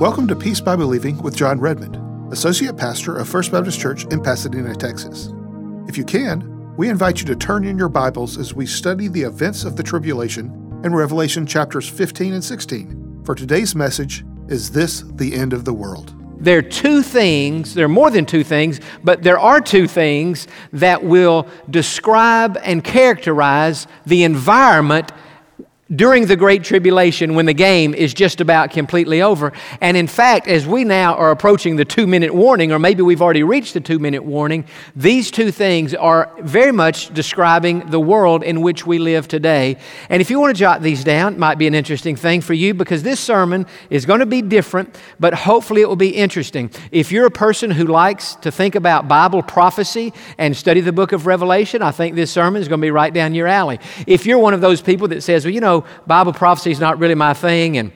Welcome to Peace by Believing with John Redmond, Associate Pastor of First Baptist Church in Pasadena, Texas. If you can, we invite you to turn in your Bibles as we study the events of the tribulation in Revelation chapters 15 and 16. For today's message, Is This the End of the World? There are two things, there are more than two things, but there are two things that will describe and characterize the environment during the Great Tribulation when the game is just about completely over. And in fact, as we now are approaching the two minute warning, or maybe we've already reached the two minute warning, these two things are very much describing the world in which we live today. And if you want to jot these down, it might be an interesting thing for you because this sermon is going to be different, but hopefully it will be interesting. If you're a person who likes to think about Bible prophecy and study the book of Revelation, I think this sermon is going to be right down your alley. If you're one of those people that says, well, you know, Bible prophecy is not really my thing, and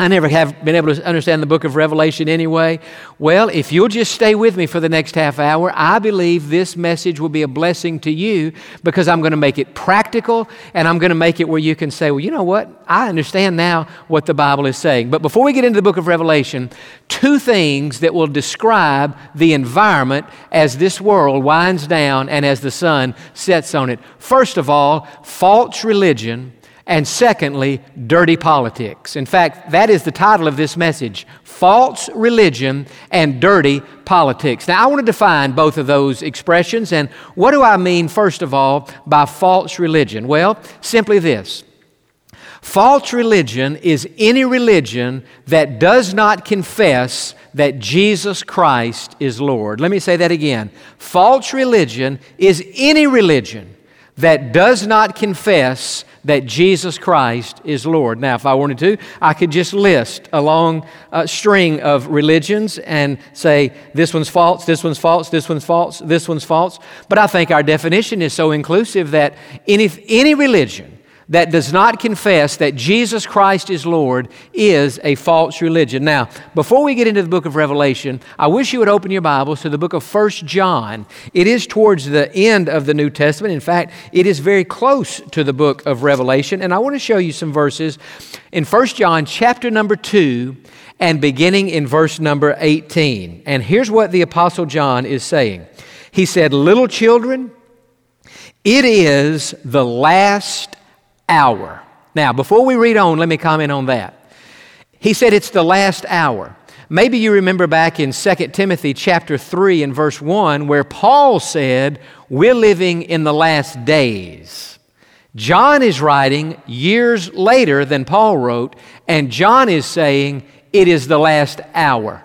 I never have been able to understand the book of Revelation anyway. Well, if you'll just stay with me for the next half hour, I believe this message will be a blessing to you because I'm going to make it practical and I'm going to make it where you can say, well, you know what? I understand now what the Bible is saying. But before we get into the book of Revelation, two things that will describe the environment as this world winds down and as the sun sets on it. First of all, false religion and secondly, dirty politics. In fact, that is the title of this message False Religion and Dirty Politics. Now, I want to define both of those expressions, and what do I mean, first of all, by false religion? Well, simply this. False religion is any religion that does not confess that Jesus Christ is Lord. Let me say that again. False religion is any religion that does not confess that Jesus Christ is Lord. Now, if I wanted to, I could just list a long uh, string of religions and say, this one's false, this one's false, this one's false, this one's false. But I think our definition is so inclusive that any, any religion that does not confess that Jesus Christ is Lord is a false religion. Now, before we get into the book of Revelation, I wish you would open your Bibles to the book of First John. It is towards the end of the New Testament. In fact, it is very close to the book of Revelation, and I want to show you some verses in First John chapter number 2 and beginning in verse number 18. And here's what the apostle John is saying. He said, "Little children, it is the last hour. Now, before we read on, let me comment on that. He said it's the last hour. Maybe you remember back in 2 Timothy chapter 3 and verse 1 where Paul said, We're living in the last days. John is writing years later than Paul wrote, and John is saying, It is the last hour.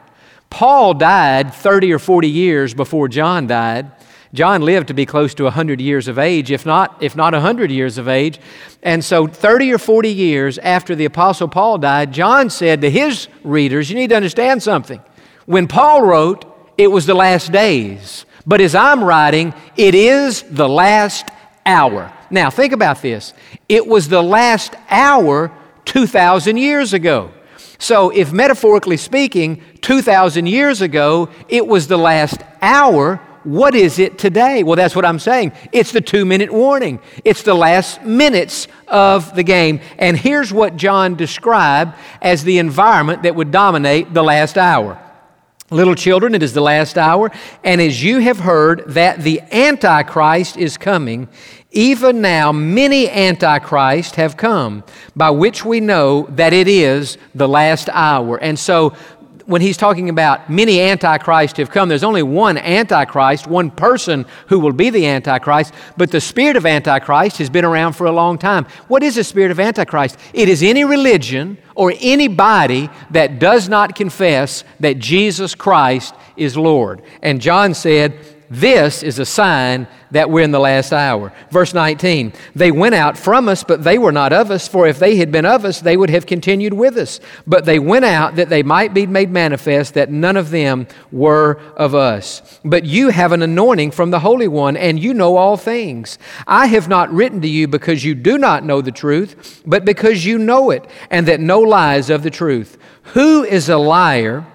Paul died 30 or 40 years before John died. John lived to be close to 100 years of age, if not, if not 100 years of age. And so, 30 or 40 years after the Apostle Paul died, John said to his readers, You need to understand something. When Paul wrote, it was the last days. But as I'm writing, it is the last hour. Now, think about this. It was the last hour 2,000 years ago. So, if metaphorically speaking, 2,000 years ago, it was the last hour, what is it today? Well, that's what I'm saying. It's the two minute warning, it's the last minutes of the game. And here's what John described as the environment that would dominate the last hour. Little children, it is the last hour, and as you have heard that the Antichrist is coming, even now many Antichrists have come, by which we know that it is the last hour. And so when he's talking about many antichrists have come, there's only one antichrist, one person who will be the antichrist, but the spirit of antichrist has been around for a long time. What is the spirit of antichrist? It is any religion or anybody that does not confess that Jesus Christ is Lord. And John said, this is a sign that we're in the last hour. Verse 19 They went out from us, but they were not of us, for if they had been of us, they would have continued with us. But they went out that they might be made manifest that none of them were of us. But you have an anointing from the Holy One, and you know all things. I have not written to you because you do not know the truth, but because you know it, and that no lies of the truth. Who is a liar?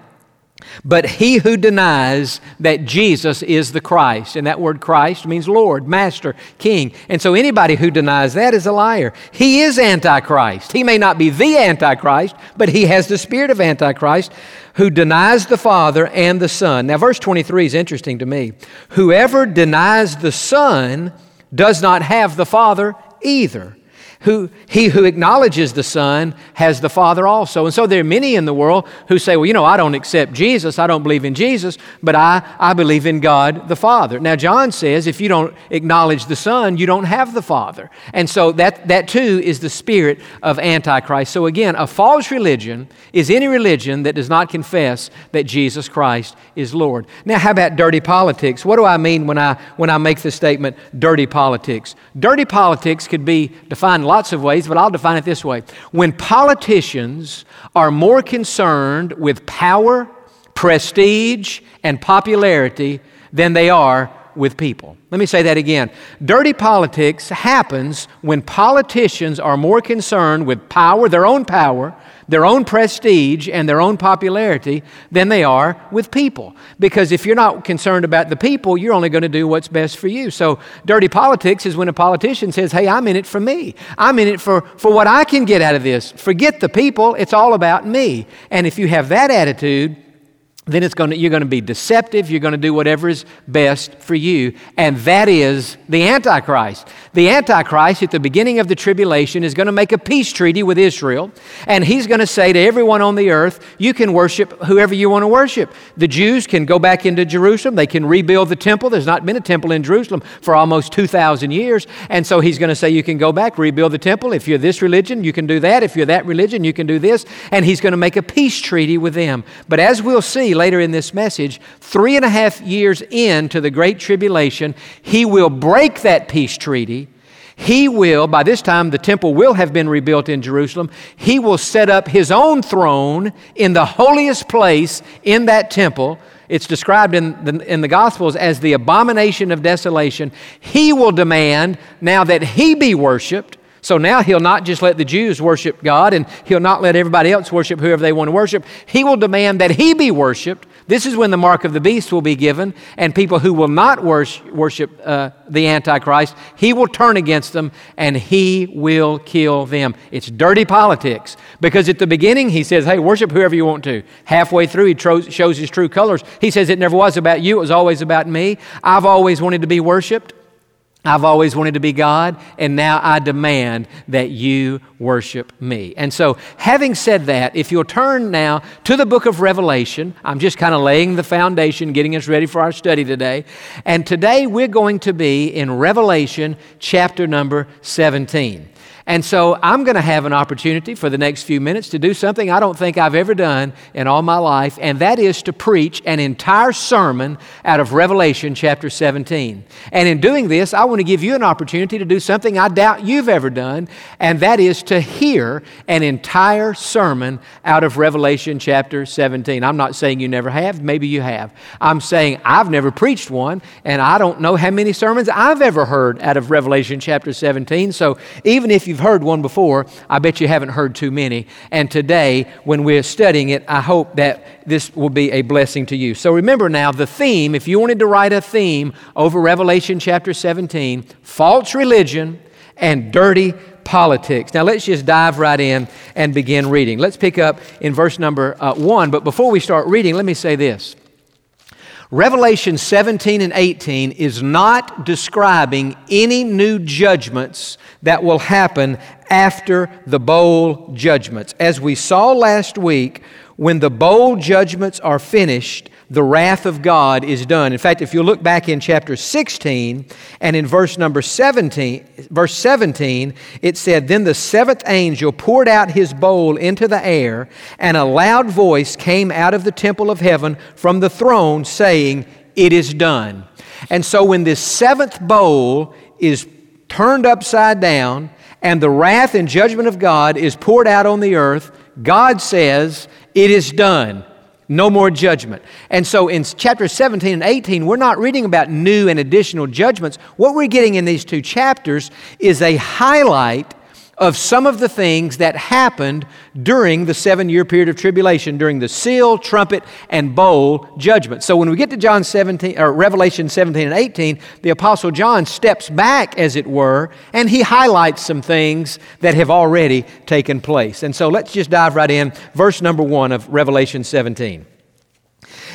But he who denies that Jesus is the Christ, and that word Christ means Lord, Master, King. And so anybody who denies that is a liar. He is Antichrist. He may not be the Antichrist, but he has the spirit of Antichrist who denies the Father and the Son. Now, verse 23 is interesting to me. Whoever denies the Son does not have the Father either who, he who acknowledges the Son has the Father also. And so there are many in the world who say, well, you know, I don't accept Jesus, I don't believe in Jesus, but I, I believe in God the Father. Now, John says if you don't acknowledge the Son, you don't have the Father. And so that, that too is the spirit of Antichrist. So again, a false religion is any religion that does not confess that Jesus Christ is Lord. Now, how about dirty politics? What do I mean when I, when I make the statement dirty politics? Dirty politics could be defined lots of ways, but I'll define it this way. When politicians are more concerned with power, prestige, and popularity than they are with people. Let me say that again. Dirty politics happens when politicians are more concerned with power, their own power, their own prestige and their own popularity than they are with people. Because if you're not concerned about the people, you're only going to do what's best for you. So, dirty politics is when a politician says, Hey, I'm in it for me. I'm in it for, for what I can get out of this. Forget the people, it's all about me. And if you have that attitude, then it's going to, you're going to be deceptive. You're going to do whatever is best for you. And that is the Antichrist. The Antichrist, at the beginning of the tribulation, is going to make a peace treaty with Israel. And he's going to say to everyone on the earth, You can worship whoever you want to worship. The Jews can go back into Jerusalem. They can rebuild the temple. There's not been a temple in Jerusalem for almost 2,000 years. And so he's going to say, You can go back, rebuild the temple. If you're this religion, you can do that. If you're that religion, you can do this. And he's going to make a peace treaty with them. But as we'll see, later in this message, three and a half years into the Great Tribulation, he will break that peace treaty. He will, by this time, the temple will have been rebuilt in Jerusalem. He will set up his own throne in the holiest place in that temple. It's described in the, in the Gospels as the abomination of desolation. He will demand now that he be worshiped. So now he'll not just let the Jews worship God and he'll not let everybody else worship whoever they want to worship. He will demand that he be worshiped. This is when the mark of the beast will be given, and people who will not worship uh, the Antichrist, he will turn against them and he will kill them. It's dirty politics because at the beginning he says, Hey, worship whoever you want to. Halfway through, he tro- shows his true colors. He says, It never was about you, it was always about me. I've always wanted to be worshiped. I've always wanted to be God, and now I demand that you worship me. And so, having said that, if you'll turn now to the book of Revelation, I'm just kind of laying the foundation, getting us ready for our study today. And today we're going to be in Revelation chapter number 17. And so I'm going to have an opportunity for the next few minutes to do something I don't think I've ever done in all my life, and that is to preach an entire sermon out of Revelation chapter 17. And in doing this, I want to give you an opportunity to do something I doubt you've ever done, and that is to hear an entire sermon out of Revelation chapter 17. I'm not saying you never have, maybe you have. I'm saying I've never preached one, and I don't know how many sermons I've ever heard out of Revelation chapter 17. So even if you've heard one before, I bet you haven't heard too many. And today, when we're studying it, I hope that this will be a blessing to you. So remember now, the theme, if you wanted to write a theme over Revelation chapter 17, false religion and dirty politics. Now let's just dive right in and begin reading. Let's pick up in verse number uh, one. But before we start reading, let me say this. Revelation 17 and 18 is not describing any new judgments that will happen after the bowl judgments. As we saw last week, when the bowl judgments are finished, the wrath of God is done. In fact, if you look back in chapter 16 and in verse number 17, verse 17, it said, Then the seventh angel poured out his bowl into the air, and a loud voice came out of the temple of heaven from the throne saying, It is done. And so when this seventh bowl is turned upside down and the wrath and judgment of God is poured out on the earth, God says, It is done. No more judgment. And so in chapter 17 and 18, we're not reading about new and additional judgments. What we're getting in these two chapters is a highlight of some of the things that happened during the seven year period of tribulation, during the seal, trumpet, and bowl judgment. So when we get to John 17, or Revelation 17 and 18, the Apostle John steps back, as it were, and he highlights some things that have already taken place. And so let's just dive right in. Verse number one of Revelation 17.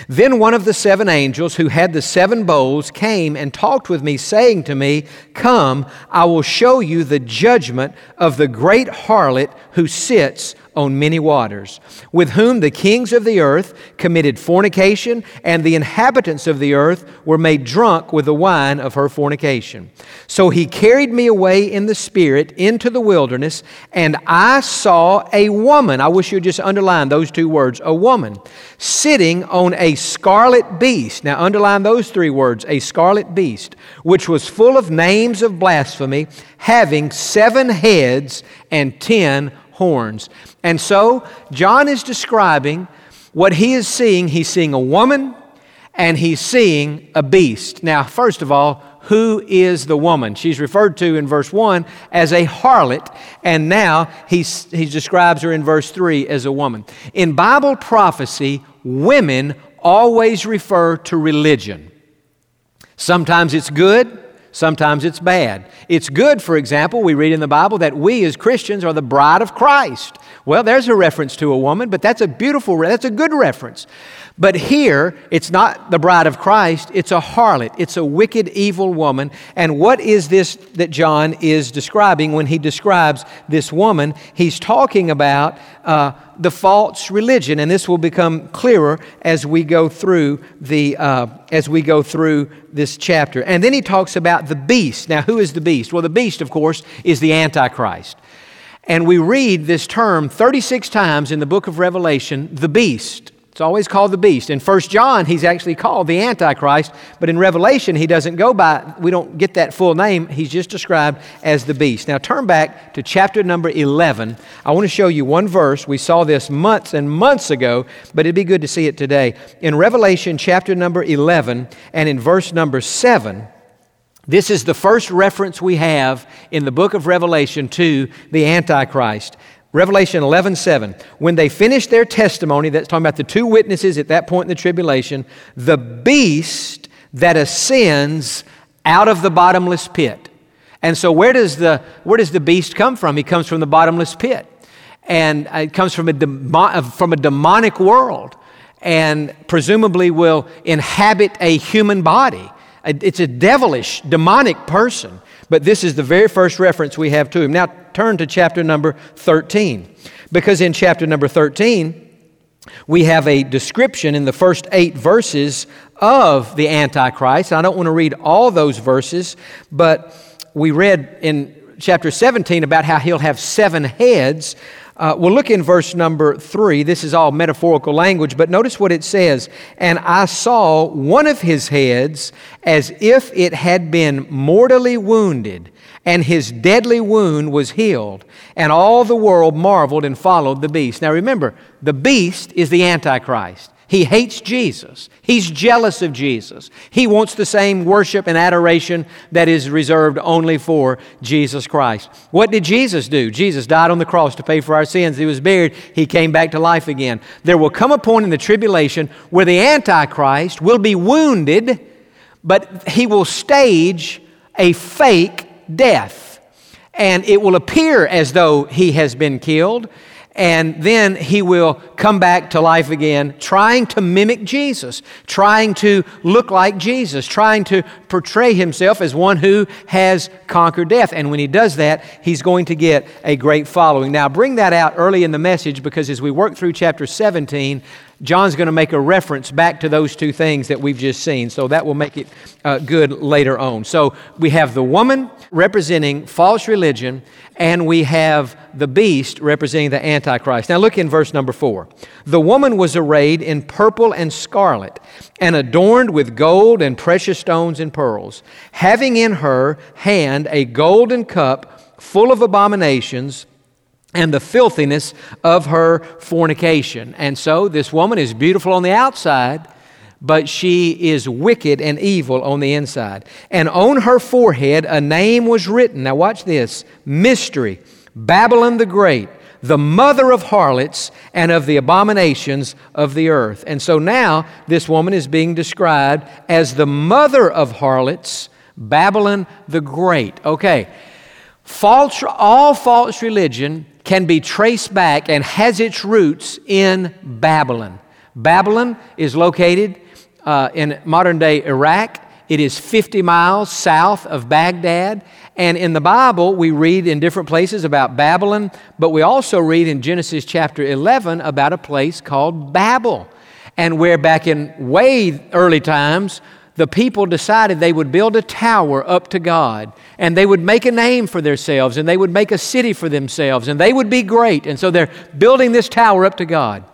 Then one of the seven angels who had the seven bowls came and talked with me, saying to me, Come, I will show you the judgment of the great harlot who sits on many waters, with whom the kings of the earth committed fornication, and the inhabitants of the earth were made drunk with the wine of her fornication. So he carried me away in the Spirit into the wilderness, and I saw a woman. I wish you'd just underline those two words a woman sitting on a scarlet beast. Now, underline those three words a scarlet beast, which was full of names of blasphemy, having seven heads and ten horns. And so, John is describing what he is seeing. He's seeing a woman and he's seeing a beast. Now, first of all, who is the woman? She's referred to in verse 1 as a harlot, and now he's, he describes her in verse 3 as a woman. In Bible prophecy, women always refer to religion. Sometimes it's good, Sometimes it's bad. It's good, for example, we read in the Bible that we as Christians are the bride of Christ. Well, there's a reference to a woman, but that's a beautiful, that's a good reference. But here, it's not the bride of Christ, it's a harlot. It's a wicked, evil woman. And what is this that John is describing when he describes this woman? He's talking about uh, the false religion, and this will become clearer as we go through the uh, as we go through this chapter. And then he talks about the beast. Now, who is the beast? Well, the beast, of course, is the Antichrist. And we read this term 36 times in the book of Revelation, the beast. It's always called the beast. In 1 John, he's actually called the Antichrist, but in Revelation, he doesn't go by, we don't get that full name. He's just described as the beast. Now, turn back to chapter number 11. I want to show you one verse. We saw this months and months ago, but it'd be good to see it today. In Revelation chapter number 11 and in verse number 7, this is the first reference we have in the book of Revelation to the Antichrist. Revelation 11 7. When they finished their testimony, that's talking about the two witnesses at that point in the tribulation, the beast that ascends out of the bottomless pit. And so, where does the, where does the beast come from? He comes from the bottomless pit. And uh, it comes from a, demo, uh, from a demonic world and presumably will inhabit a human body. It's a devilish, demonic person. But this is the very first reference we have to him. Now turn to chapter number 13. Because in chapter number 13, we have a description in the first eight verses of the Antichrist. I don't want to read all those verses, but we read in chapter 17 about how he'll have seven heads. Uh, we'll look in verse number three. This is all metaphorical language, but notice what it says. And I saw one of his heads as if it had been mortally wounded, and his deadly wound was healed. And all the world marveled and followed the beast. Now remember, the beast is the Antichrist. He hates Jesus. He's jealous of Jesus. He wants the same worship and adoration that is reserved only for Jesus Christ. What did Jesus do? Jesus died on the cross to pay for our sins. He was buried. He came back to life again. There will come a point in the tribulation where the Antichrist will be wounded, but he will stage a fake death. And it will appear as though he has been killed and then he will come back to life again, trying to mimic Jesus, trying to look like Jesus, trying to portray himself as one who has conquered death. And when he does that, he's going to get a great following. Now, bring that out early in the message because as we work through chapter 17, John's going to make a reference back to those two things that we've just seen. So that will make it uh, good later on. So we have the woman representing false religion, and we have the beast representing the Antichrist. Now look in verse number four. The woman was arrayed in purple and scarlet, and adorned with gold and precious stones and pearls, having in her hand a golden cup full of abominations and the filthiness of her fornication. And so this woman is beautiful on the outside, but she is wicked and evil on the inside. And on her forehead a name was written. Now, watch this Mystery, Babylon the Great, the mother of harlots and of the abominations of the earth. And so now this woman is being described as the mother of harlots, Babylon the Great. Okay. False, all false religion can be traced back and has its roots in Babylon. Babylon is located uh, in modern day Iraq. It is 50 miles south of Baghdad. And in the Bible, we read in different places about Babylon, but we also read in Genesis chapter 11 about a place called Babel. And where back in way early times, the people decided they would build a tower up to God and they would make a name for themselves and they would make a city for themselves and they would be great. And so they're building this tower up to God.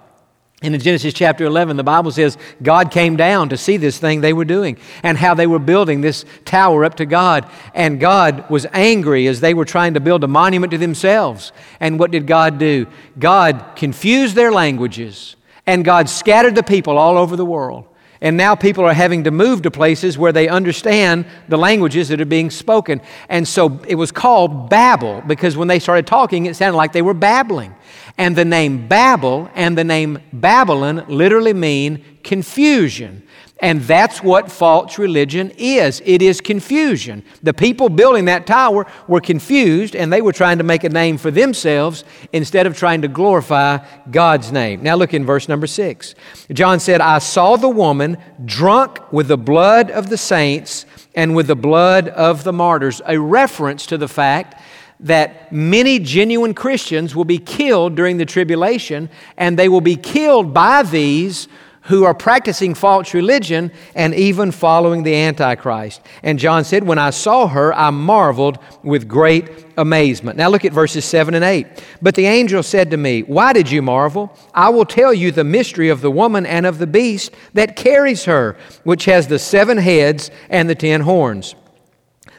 In Genesis chapter 11, the Bible says God came down to see this thing they were doing and how they were building this tower up to God. And God was angry as they were trying to build a monument to themselves. And what did God do? God confused their languages and God scattered the people all over the world. And now people are having to move to places where they understand the languages that are being spoken. And so it was called Babel because when they started talking, it sounded like they were babbling. And the name Babel and the name Babylon literally mean confusion. And that's what false religion is it is confusion. The people building that tower were confused and they were trying to make a name for themselves instead of trying to glorify God's name. Now look in verse number six. John said, I saw the woman drunk with the blood of the saints and with the blood of the martyrs, a reference to the fact that many genuine Christians will be killed during the tribulation, and they will be killed by these who are practicing false religion and even following the Antichrist. And John said, When I saw her, I marveled with great amazement. Now look at verses 7 and 8. But the angel said to me, Why did you marvel? I will tell you the mystery of the woman and of the beast that carries her, which has the seven heads and the ten horns.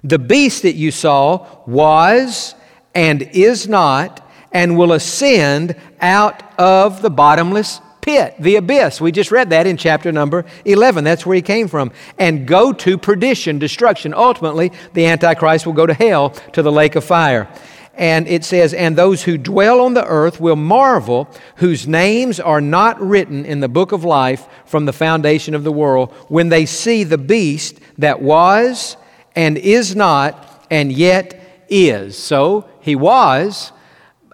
The beast that you saw was and is not and will ascend out of the bottomless pit, the abyss. We just read that in chapter number 11. That's where he came from. And go to perdition, destruction. Ultimately, the Antichrist will go to hell, to the lake of fire. And it says, And those who dwell on the earth will marvel, whose names are not written in the book of life from the foundation of the world, when they see the beast that was and is not and yet is. So he was,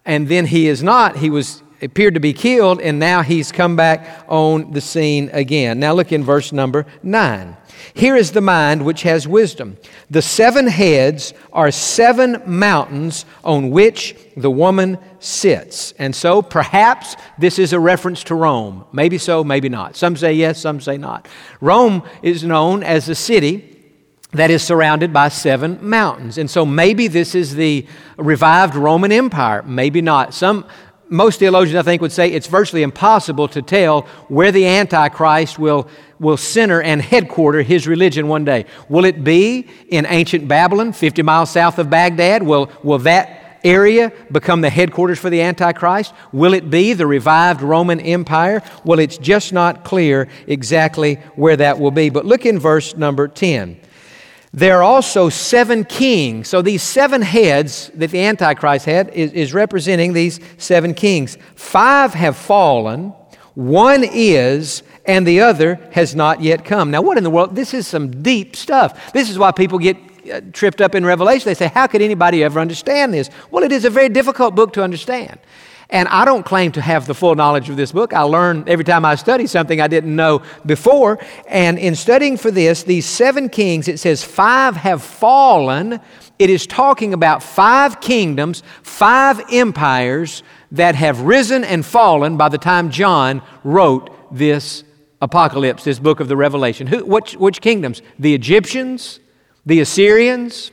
and then he is not. He was appeared to be killed, and now he's come back on the scene again. Now look in verse number 9. Here is the mind which has wisdom. The seven heads are seven mountains on which the woman sits. And so perhaps this is a reference to Rome. Maybe so, maybe not. Some say yes, some say not. Rome is known as a city that is surrounded by seven mountains. And so maybe this is the revived Roman Empire, maybe not. Some most theologians, I think, would say it's virtually impossible to tell where the Antichrist will, will center and headquarter his religion one day. Will it be in ancient Babylon, 50 miles south of Baghdad? Will, will that area become the headquarters for the Antichrist? Will it be the revived Roman Empire? Well, it's just not clear exactly where that will be. But look in verse number 10. There are also seven kings. So these seven heads that the Antichrist had is, is, representing these seven kings. Five have fallen, one is, and the other has not yet come. Now, what in the world? This is some deep stuff. This is why people get uh, tripped up in Revelation. They say, How could anybody ever understand this? Well, it is a very difficult book to understand. And I don't claim to have the full knowledge of this book. I learn every time I study something I didn't know before. And in studying for this, these seven kings, it says five have fallen. It is talking about five kingdoms, five empires that have risen and fallen by the time John wrote this apocalypse, this book of the Revelation. Who, which, which kingdoms? The Egyptians, the Assyrians,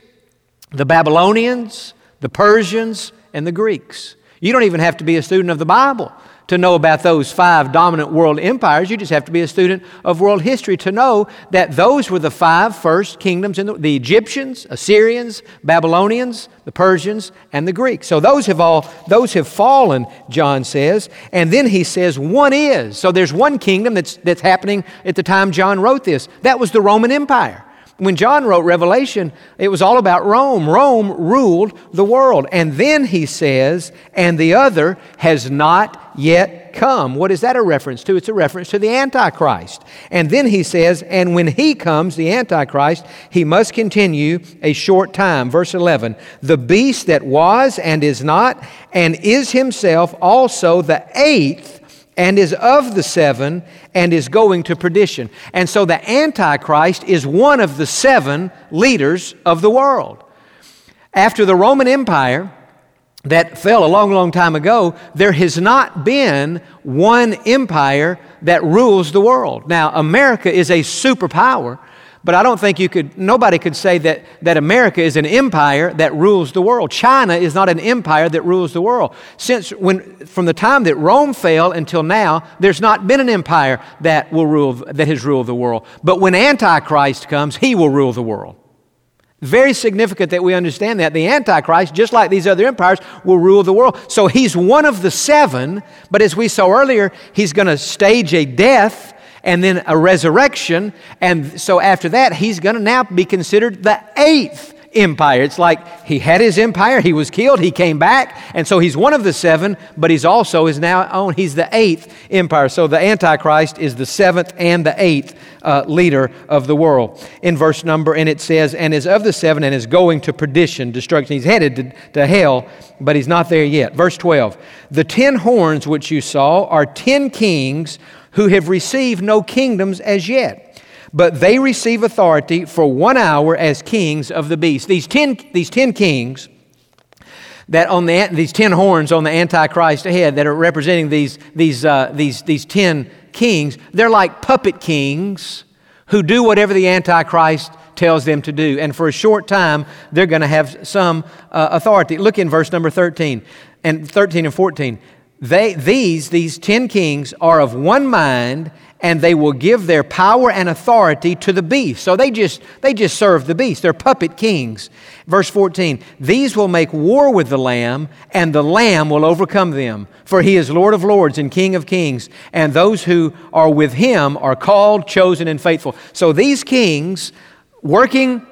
the Babylonians, the Persians, and the Greeks. You don't even have to be a student of the Bible to know about those five dominant world empires. You just have to be a student of world history to know that those were the five first kingdoms in the, the Egyptians, Assyrians, Babylonians, the Persians, and the Greeks. So those have all those have fallen, John says. And then he says one is. So there's one kingdom that's that's happening at the time John wrote this. That was the Roman Empire. When John wrote Revelation, it was all about Rome. Rome ruled the world. And then he says, and the other has not yet come. What is that a reference to? It's a reference to the Antichrist. And then he says, and when he comes, the Antichrist, he must continue a short time. Verse 11 The beast that was and is not, and is himself also the eighth and is of the seven and is going to perdition. And so the Antichrist is one of the seven leaders of the world. After the Roman Empire, that fell a long, long time ago, there has not been one empire that rules the world. Now, America is a superpower, but I don't think you could, nobody could say that, that America is an empire that rules the world. China is not an empire that rules the world. Since when, from the time that Rome fell until now, there's not been an empire that will rule, that has ruled the world. But when Antichrist comes, he will rule the world. Very significant that we understand that. The Antichrist, just like these other empires, will rule the world. So he's one of the seven, but as we saw earlier, he's going to stage a death and then a resurrection. And so after that, he's going to now be considered the eighth empire. It's like he had his empire, he was killed, he came back, and so he's one of the seven, but he's also is now on, he's the eighth empire. So the Antichrist is the seventh and the eighth uh, leader of the world. In verse number, and it says, and is of the seven and is going to perdition, destruction. He's headed to, to hell, but he's not there yet. Verse 12, the ten horns which you saw are ten kings who have received no kingdoms as yet. But they receive authority for one hour as kings of the beast. These ten, these ten kings that on the, these ten horns on the Antichrist head that are representing these, these, uh, these, these ten kings, they're like puppet kings who do whatever the Antichrist tells them to do. And for a short time, they're going to have some uh, authority. Look in verse number 13 and 13 and 14. They, these, these ten kings, are of one mind, and they will give their power and authority to the beast. So they just, they just serve the beast. They're puppet kings. Verse 14 These will make war with the Lamb, and the Lamb will overcome them. For he is Lord of lords and King of kings, and those who are with him are called, chosen, and faithful. So these kings, working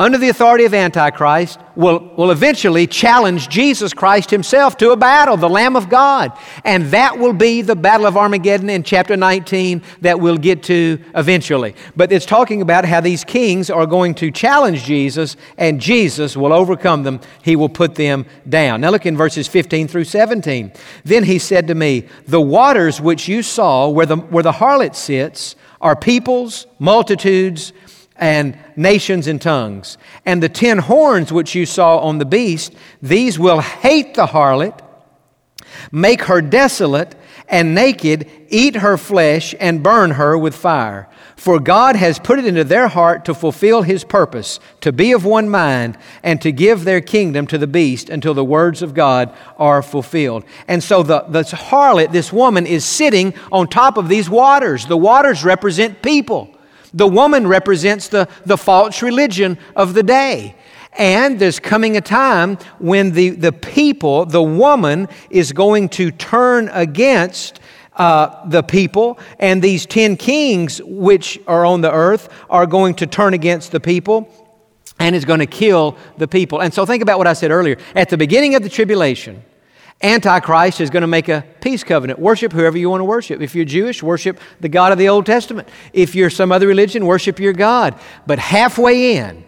under the authority of Antichrist, will, will eventually challenge Jesus Christ himself to a battle, the Lamb of God. And that will be the Battle of Armageddon in chapter 19 that we'll get to eventually. But it's talking about how these kings are going to challenge Jesus, and Jesus will overcome them. He will put them down. Now look in verses 15 through 17. Then he said to me, The waters which you saw where the, where the harlot sits are peoples, multitudes, and nations and tongues. And the ten horns which you saw on the beast, these will hate the harlot, make her desolate and naked, eat her flesh, and burn her with fire. For God has put it into their heart to fulfill his purpose, to be of one mind, and to give their kingdom to the beast until the words of God are fulfilled. And so the, the harlot, this woman, is sitting on top of these waters. The waters represent people. The woman represents the, the false religion of the day. And there's coming a time when the, the people, the woman, is going to turn against uh, the people, and these ten kings which are on the earth are going to turn against the people and is going to kill the people. And so think about what I said earlier. At the beginning of the tribulation, Antichrist is going to make a peace covenant. Worship whoever you want to worship. If you're Jewish, worship the God of the Old Testament. If you're some other religion, worship your God. But halfway in,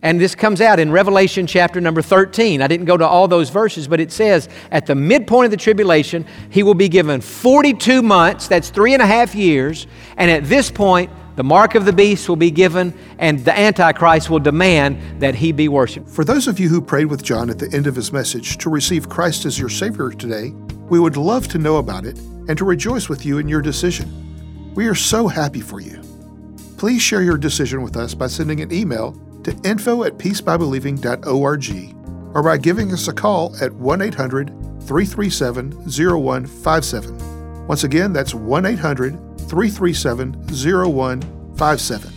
and this comes out in Revelation chapter number 13. I didn't go to all those verses, but it says at the midpoint of the tribulation, he will be given 42 months, that's three and a half years, and at this point, the mark of the beast will be given, and the Antichrist will demand that he be worshiped. For those of you who prayed with John at the end of his message to receive Christ as your Savior today, we would love to know about it and to rejoice with you in your decision. We are so happy for you. Please share your decision with us by sending an email to info at peacebybelieving.org or by giving us a call at 1 800 337 0157. Once again, that's 1 800 337 0157.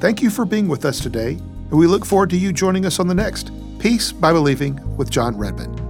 Thank you for being with us today, and we look forward to you joining us on the next Peace by Believing with John Redmond.